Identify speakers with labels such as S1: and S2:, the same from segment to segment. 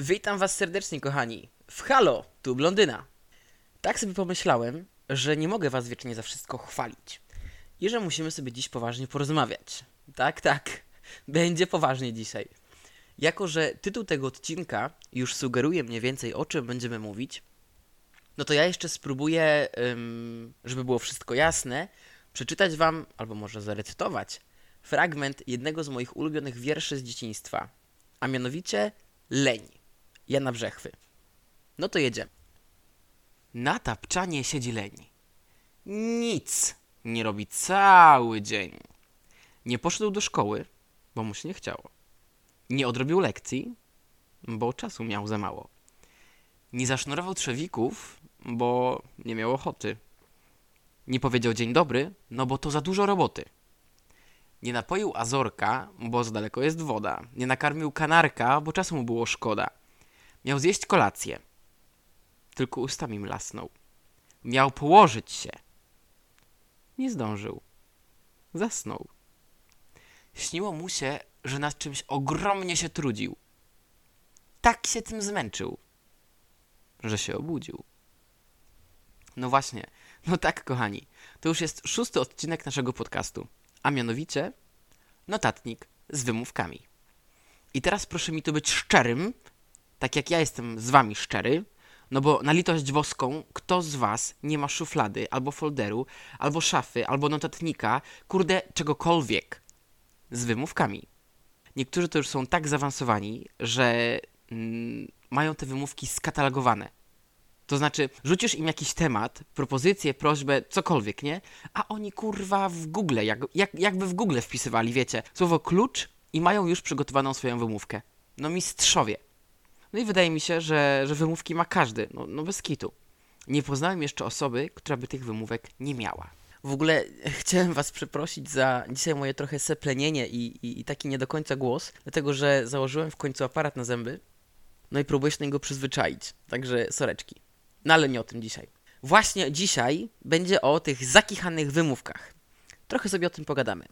S1: Witam was serdecznie, kochani. W Halo, tu Blondyna. Tak sobie pomyślałem, że nie mogę was wiecznie za wszystko chwalić. I że musimy sobie dziś poważnie porozmawiać. Tak, tak. Będzie poważnie dzisiaj. Jako, że tytuł tego odcinka już sugeruje mniej więcej o czym będziemy mówić, no to ja jeszcze spróbuję, żeby było wszystko jasne, przeczytać wam, albo może zarecytować, fragment jednego z moich ulubionych wierszy z dzieciństwa, a mianowicie Leń, Jana Brzechwy. No to jedziemy. Na tapczanie siedzi leń. Nic nie robi cały dzień. Nie poszedł do szkoły, bo mu się nie chciało. Nie odrobił lekcji, bo czasu miał za mało. Nie zasznurował trzewików, bo nie miał ochoty. Nie powiedział dzień dobry, no bo to za dużo roboty. Nie napoił azorka, bo za daleko jest woda. Nie nakarmił kanarka, bo czasu mu było szkoda. Miał zjeść kolację. Tylko ustami mlasnął. Miał położyć się. Nie zdążył. Zasnął. Śniło mu się, że nad czymś ogromnie się trudził. Tak się tym zmęczył, że się obudził. No właśnie, no tak, kochani. To już jest szósty odcinek naszego podcastu, a mianowicie notatnik z wymówkami. I teraz proszę mi tu być szczerym, tak jak ja jestem z wami szczery, no bo na litość boską, kto z was nie ma szuflady, albo folderu, albo szafy, albo notatnika, kurde, czegokolwiek z wymówkami. Niektórzy to już są tak zaawansowani, że mm, mają te wymówki skatalogowane. To znaczy, rzucisz im jakiś temat, propozycję, prośbę, cokolwiek, nie? A oni kurwa w Google, jak, jak, jakby w Google wpisywali, wiecie, słowo klucz i mają już przygotowaną swoją wymówkę. No mistrzowie. No i wydaje mi się, że, że wymówki ma każdy, no, no bez kitu. Nie poznałem jeszcze osoby, która by tych wymówek nie miała. W ogóle chciałem was przeprosić za dzisiaj moje trochę seplenienie i, i, i taki nie do końca głos, dlatego że założyłem w końcu aparat na zęby, no i próbuję się do niego przyzwyczaić, także soreczki. No ale nie o tym dzisiaj. Właśnie dzisiaj będzie o tych zakichanych wymówkach. Trochę sobie o tym pogadamy.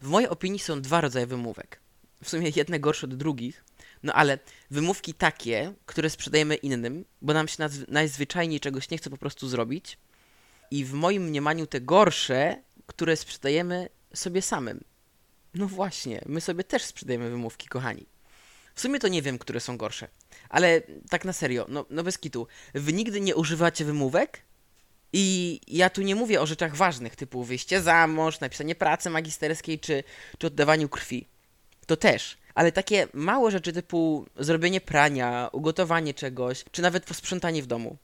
S1: W mojej opinii są dwa rodzaje wymówek. W sumie jedne gorsze od drugich, no ale wymówki takie, które sprzedajemy innym, bo nam się najzwyczajniej czegoś nie chce po prostu zrobić. I w moim mniemaniu te gorsze, które sprzedajemy sobie samym. No właśnie, my sobie też sprzedajemy wymówki, kochani. W sumie to nie wiem, które są gorsze. Ale tak na serio, no, no bez kitu. Wy nigdy nie używacie wymówek? I ja tu nie mówię o rzeczach ważnych, typu wyjście za mąż, napisanie pracy magisterskiej czy, czy oddawaniu krwi. To też. Ale takie małe rzeczy typu zrobienie prania, ugotowanie czegoś, czy nawet posprzątanie w domu.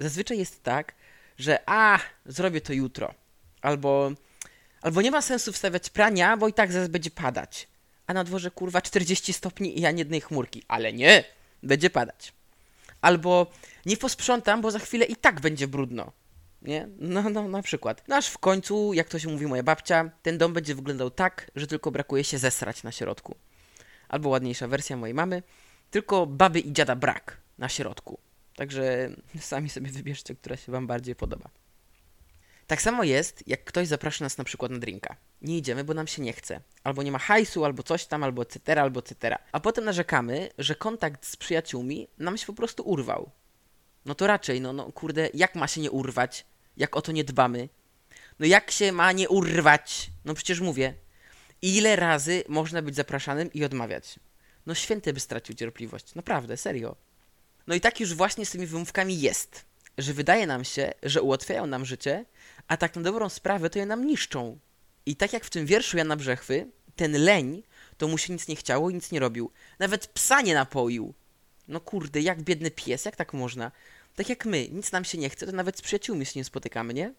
S1: Zazwyczaj jest tak, że a, zrobię to jutro. Albo, albo nie ma sensu wstawiać prania, bo i tak zaraz będzie padać. A na dworze kurwa 40 stopni i ani jednej chmurki. Ale nie, będzie padać. Albo nie posprzątam, bo za chwilę i tak będzie brudno. Nie? No, no, na przykład. No aż w końcu, jak to się mówi moja babcia, ten dom będzie wyglądał tak, że tylko brakuje się zesrać na środku. Albo ładniejsza wersja mojej mamy, tylko baby i dziada brak na środku. Także sami sobie wybierzcie, która się wam bardziej podoba. Tak samo jest, jak ktoś zaprasza nas na przykład na drinka. Nie idziemy, bo nam się nie chce. Albo nie ma hajsu, albo coś tam, albo etc., albo etc. A potem narzekamy, że kontakt z przyjaciółmi nam się po prostu urwał. No to raczej, no, no kurde, jak ma się nie urwać, jak o to nie dbamy? No jak się ma nie urwać? No przecież mówię. Ile razy można być zapraszanym i odmawiać? No święty by stracił cierpliwość. Naprawdę, serio. No i tak już właśnie z tymi wymówkami jest, że wydaje nam się, że ułatwiają nam życie, a tak na dobrą sprawę to je nam niszczą. I tak jak w tym wierszu Jana Brzechwy, ten leń, to mu się nic nie chciało i nic nie robił. Nawet psa nie napoił. No kurde, jak biedny pies, jak tak można? Tak jak my, nic nam się nie chce, to nawet z przyjaciółmi się nie spotykamy, nie?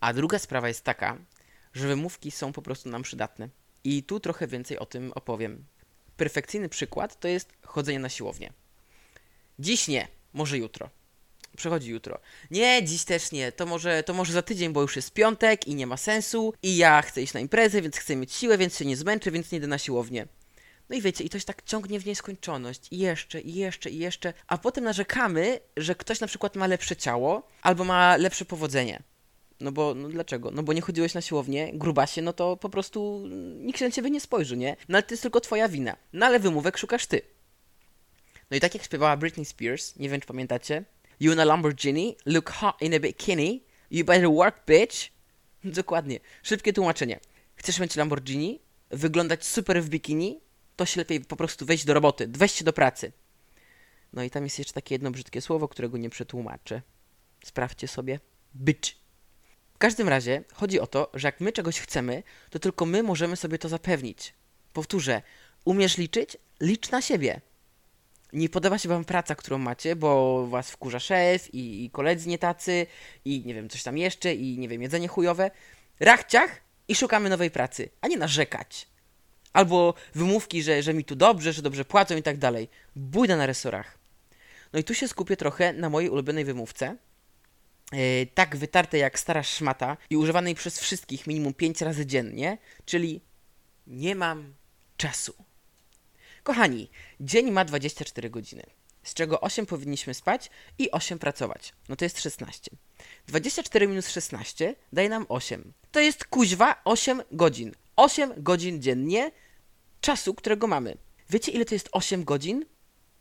S1: A druga sprawa jest taka, że wymówki są po prostu nam przydatne. I tu trochę więcej o tym opowiem. Perfekcyjny przykład to jest chodzenie na siłownię. Dziś nie, może jutro. Przechodzi jutro. Nie, dziś też nie. To może, to może za tydzień, bo już jest piątek i nie ma sensu. I ja chcę iść na imprezę, więc chcę mieć siłę, więc się nie zmęczę, więc nie idę na siłownię. No i wiecie, i to się tak ciągnie w nieskończoność. I jeszcze, i jeszcze, i jeszcze. A potem narzekamy, że ktoś na przykład ma lepsze ciało albo ma lepsze powodzenie. No bo, no dlaczego? No bo nie chodziłeś na siłownię, grubasie, no to po prostu nikt się na ciebie nie spojrzy, nie? No ale to jest tylko twoja wina. No ale wymówek szukasz ty. No i tak jak śpiewała Britney Spears, nie wiem czy pamiętacie, You in a Lamborghini, look hot in a bikini, you better work, bitch. Dokładnie. Szybkie tłumaczenie. Chcesz mieć Lamborghini, wyglądać super w bikini, to się lepiej po prostu wejść do roboty, się do pracy. No i tam jest jeszcze takie jedno brzydkie słowo, którego nie przetłumaczę. Sprawdźcie sobie. Bitch. W każdym razie chodzi o to, że jak my czegoś chcemy, to tylko my możemy sobie to zapewnić. Powtórzę, umiesz liczyć? Licz na siebie. Nie podoba się wam praca, którą macie, bo was wkurza szef i, i koledzy nie tacy i nie wiem, coś tam jeszcze i nie wiem, jedzenie chujowe. Rachciach i szukamy nowej pracy, a nie narzekać. Albo wymówki, że, że mi tu dobrze, że dobrze płacą i tak dalej. Bójda na resorach. No i tu się skupię trochę na mojej ulubionej wymówce, E, tak wytartej jak stara szmata i używanej przez wszystkich minimum 5 razy dziennie, czyli nie mam czasu. Kochani, dzień ma 24 godziny, z czego 8 powinniśmy spać i 8 pracować. No to jest 16. 24 minus 16 daje nam 8. To jest kuźwa 8 godzin. 8 godzin dziennie czasu, którego mamy. Wiecie ile to jest 8 godzin?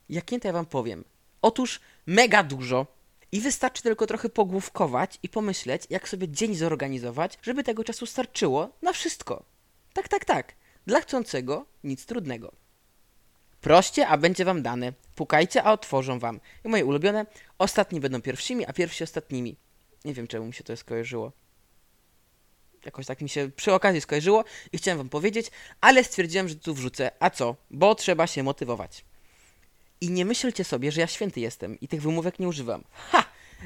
S1: Jak nie, to ja wam powiem. Otóż mega dużo. I wystarczy tylko trochę pogłówkować i pomyśleć, jak sobie dzień zorganizować, żeby tego czasu starczyło na wszystko. Tak, tak, tak. Dla chcącego nic trudnego. Proście, a będzie wam dane. Pukajcie, a otworzą wam. I moje ulubione, ostatni będą pierwszymi, a pierwsi ostatnimi. Nie wiem, czemu mi się to skojarzyło. Jakoś tak mi się przy okazji skojarzyło i chciałem wam powiedzieć, ale stwierdziłem, że tu wrzucę. A co? Bo trzeba się motywować. I nie myślcie sobie, że ja święty jestem i tych wymówek nie używam. Ha!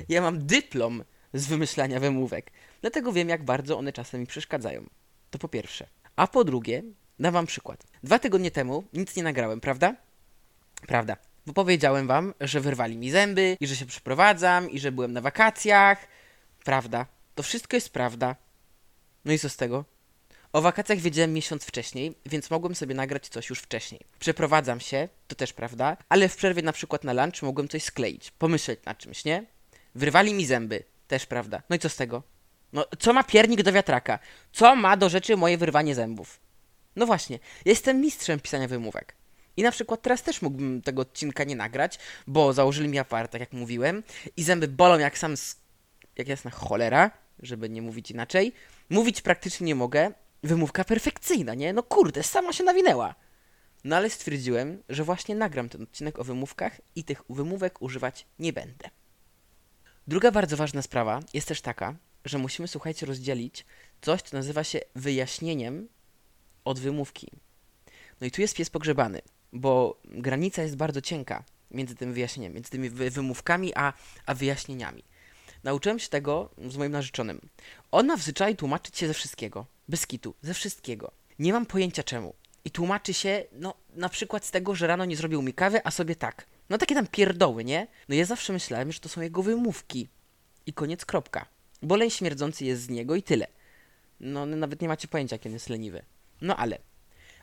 S1: Ja mam dyplom z wymyślania wymówek. Dlatego wiem, jak bardzo one czasem mi przeszkadzają. To po pierwsze. A po drugie, dam wam przykład. Dwa tygodnie temu nic nie nagrałem, prawda? Prawda. Bo powiedziałem wam, że wyrwali mi zęby i że się przeprowadzam i że byłem na wakacjach. Prawda. To wszystko jest prawda. No i co z tego? O wakacjach wiedziałem miesiąc wcześniej, więc mogłem sobie nagrać coś już wcześniej. Przeprowadzam się, to też prawda, ale w przerwie na przykład na lunch mogłem coś skleić, pomyśleć nad czymś, nie? Wyrwali mi zęby, też prawda. No i co z tego? No, co ma piernik do wiatraka? Co ma do rzeczy moje wyrwanie zębów? No właśnie, jestem mistrzem pisania wymówek. I na przykład teraz też mógłbym tego odcinka nie nagrać, bo założyli mi aparat, tak jak mówiłem, i zęby bolą jak sam, jak jasna cholera, żeby nie mówić inaczej. Mówić praktycznie nie mogę, wymówka perfekcyjna, nie? No kurde, sama się nawinęła. No ale stwierdziłem, że właśnie nagram ten odcinek o wymówkach i tych wymówek używać nie będę. Druga bardzo ważna sprawa jest też taka, że musimy, słuchajcie, rozdzielić coś, co nazywa się wyjaśnieniem od wymówki. No i tu jest pies pogrzebany, bo granica jest bardzo cienka między tym wyjaśnieniem, między tymi wymówkami a, a wyjaśnieniami. Nauczyłem się tego z moim narzeczonym. On ma w zwyczaju tłumaczyć się ze wszystkiego. Bez kitu. Ze wszystkiego. Nie mam pojęcia czemu. I tłumaczy się, no, na przykład z tego, że rano nie zrobił mi kawy, a sobie tak. No takie tam pierdoły, nie? No ja zawsze myślałem, że to są jego wymówki. I koniec, kropka. Bolej śmierdzący jest z niego i tyle. No, nawet nie macie pojęcia, kiedy jest leniwy. No ale.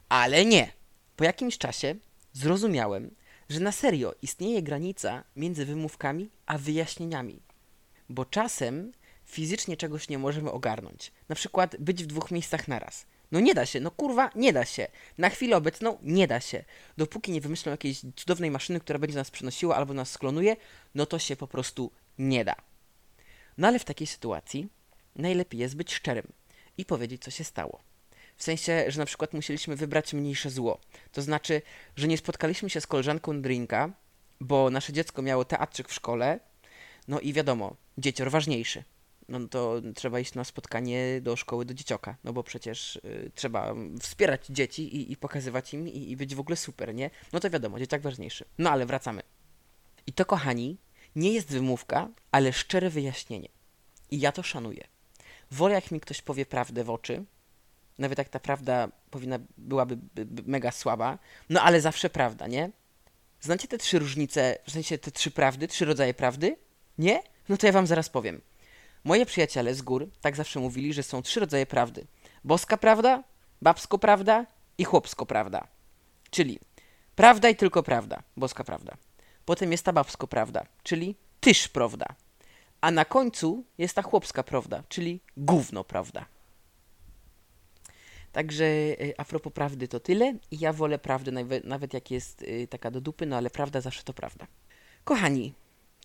S1: Ale nie! Po jakimś czasie zrozumiałem, że na serio istnieje granica między wymówkami a wyjaśnieniami. Bo czasem fizycznie czegoś nie możemy ogarnąć. Na przykład być w dwóch miejscach naraz. No nie da się, no kurwa, nie da się. Na chwilę obecną nie da się. Dopóki nie wymyślą jakiejś cudownej maszyny, która będzie nas przenosiła albo nas sklonuje, no to się po prostu nie da. No ale w takiej sytuacji najlepiej jest być szczerym i powiedzieć, co się stało. W sensie, że na przykład musieliśmy wybrać mniejsze zło. To znaczy, że nie spotkaliśmy się z koleżanką drinka, bo nasze dziecko miało teatrzyk w szkole, no i wiadomo, dziecior ważniejszy no to trzeba iść na spotkanie do szkoły do dziecioka, no bo przecież y, trzeba wspierać dzieci i, i pokazywać im i, i, być w ogóle super, nie? No to wiadomo, dzieciak ważniejszy. No ale wracamy. I to, kochani, nie jest wymówka, ale szczere wyjaśnienie. I ja to szanuję. Wolę, jak mi ktoś powie prawdę w oczy, nawet jak ta prawda powinna, byłaby mega słaba, no ale zawsze prawda, nie? Znacie te trzy różnice, w sensie te trzy prawdy, trzy rodzaje prawdy? Nie? No to ja wam zaraz powiem. Moje przyjaciele z gór tak zawsze mówili, że są trzy rodzaje prawdy. Boska prawda, babsko prawda i chłopsko prawda. Czyli prawda i tylko prawda, boska prawda. Potem jest ta babsko prawda, czyli tyż prawda. A na końcu jest ta chłopska prawda, czyli gówno prawda. Także y, a propos prawdy to tyle i ja wolę prawdę nawet, nawet jak jest y, taka do dupy, no ale prawda zawsze to prawda. Kochani,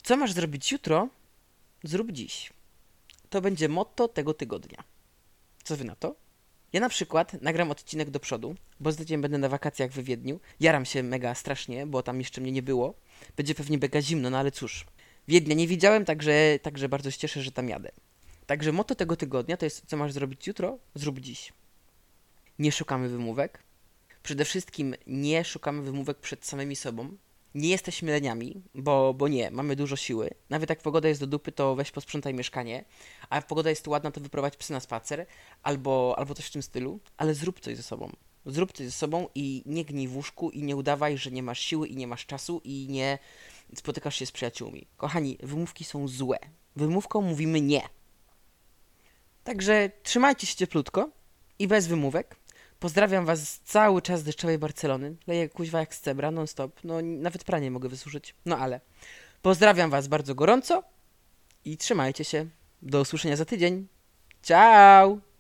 S1: co masz zrobić jutro? Zrób dziś. To będzie motto tego tygodnia. Co wy na to? Ja na przykład nagram odcinek do przodu, bo z tydzień będę na wakacjach w Wiedniu. Jaram się mega strasznie, bo tam jeszcze mnie nie było. Będzie pewnie mega zimno, no ale cóż. Wiednia nie widziałem, także, także bardzo się cieszę, że tam jadę. Także motto tego tygodnia to jest, co masz zrobić jutro? Zrób dziś. Nie szukamy wymówek. Przede wszystkim nie szukamy wymówek przed samymi sobą. Nie jesteśmy leniami, bo, bo nie, mamy dużo siły. Nawet jak pogoda jest do dupy, to weź posprzątaj mieszkanie, a jak pogoda jest ładna, to wyprowadź psy na spacer, albo, albo coś w tym stylu, ale zrób coś ze sobą. Zrób coś ze sobą i nie gnij w łóżku i nie udawaj, że nie masz siły i nie masz czasu i nie spotykasz się z przyjaciółmi. Kochani, wymówki są złe. Wymówką mówimy nie. Także trzymajcie się cieplutko i bez wymówek. Pozdrawiam was cały czas z deszczowej Barcelony. Leję kuźwa jak z cebra, non stop. No nawet pranie mogę wysuszyć. No ale pozdrawiam was bardzo gorąco i trzymajcie się. Do usłyszenia za tydzień. Ciao!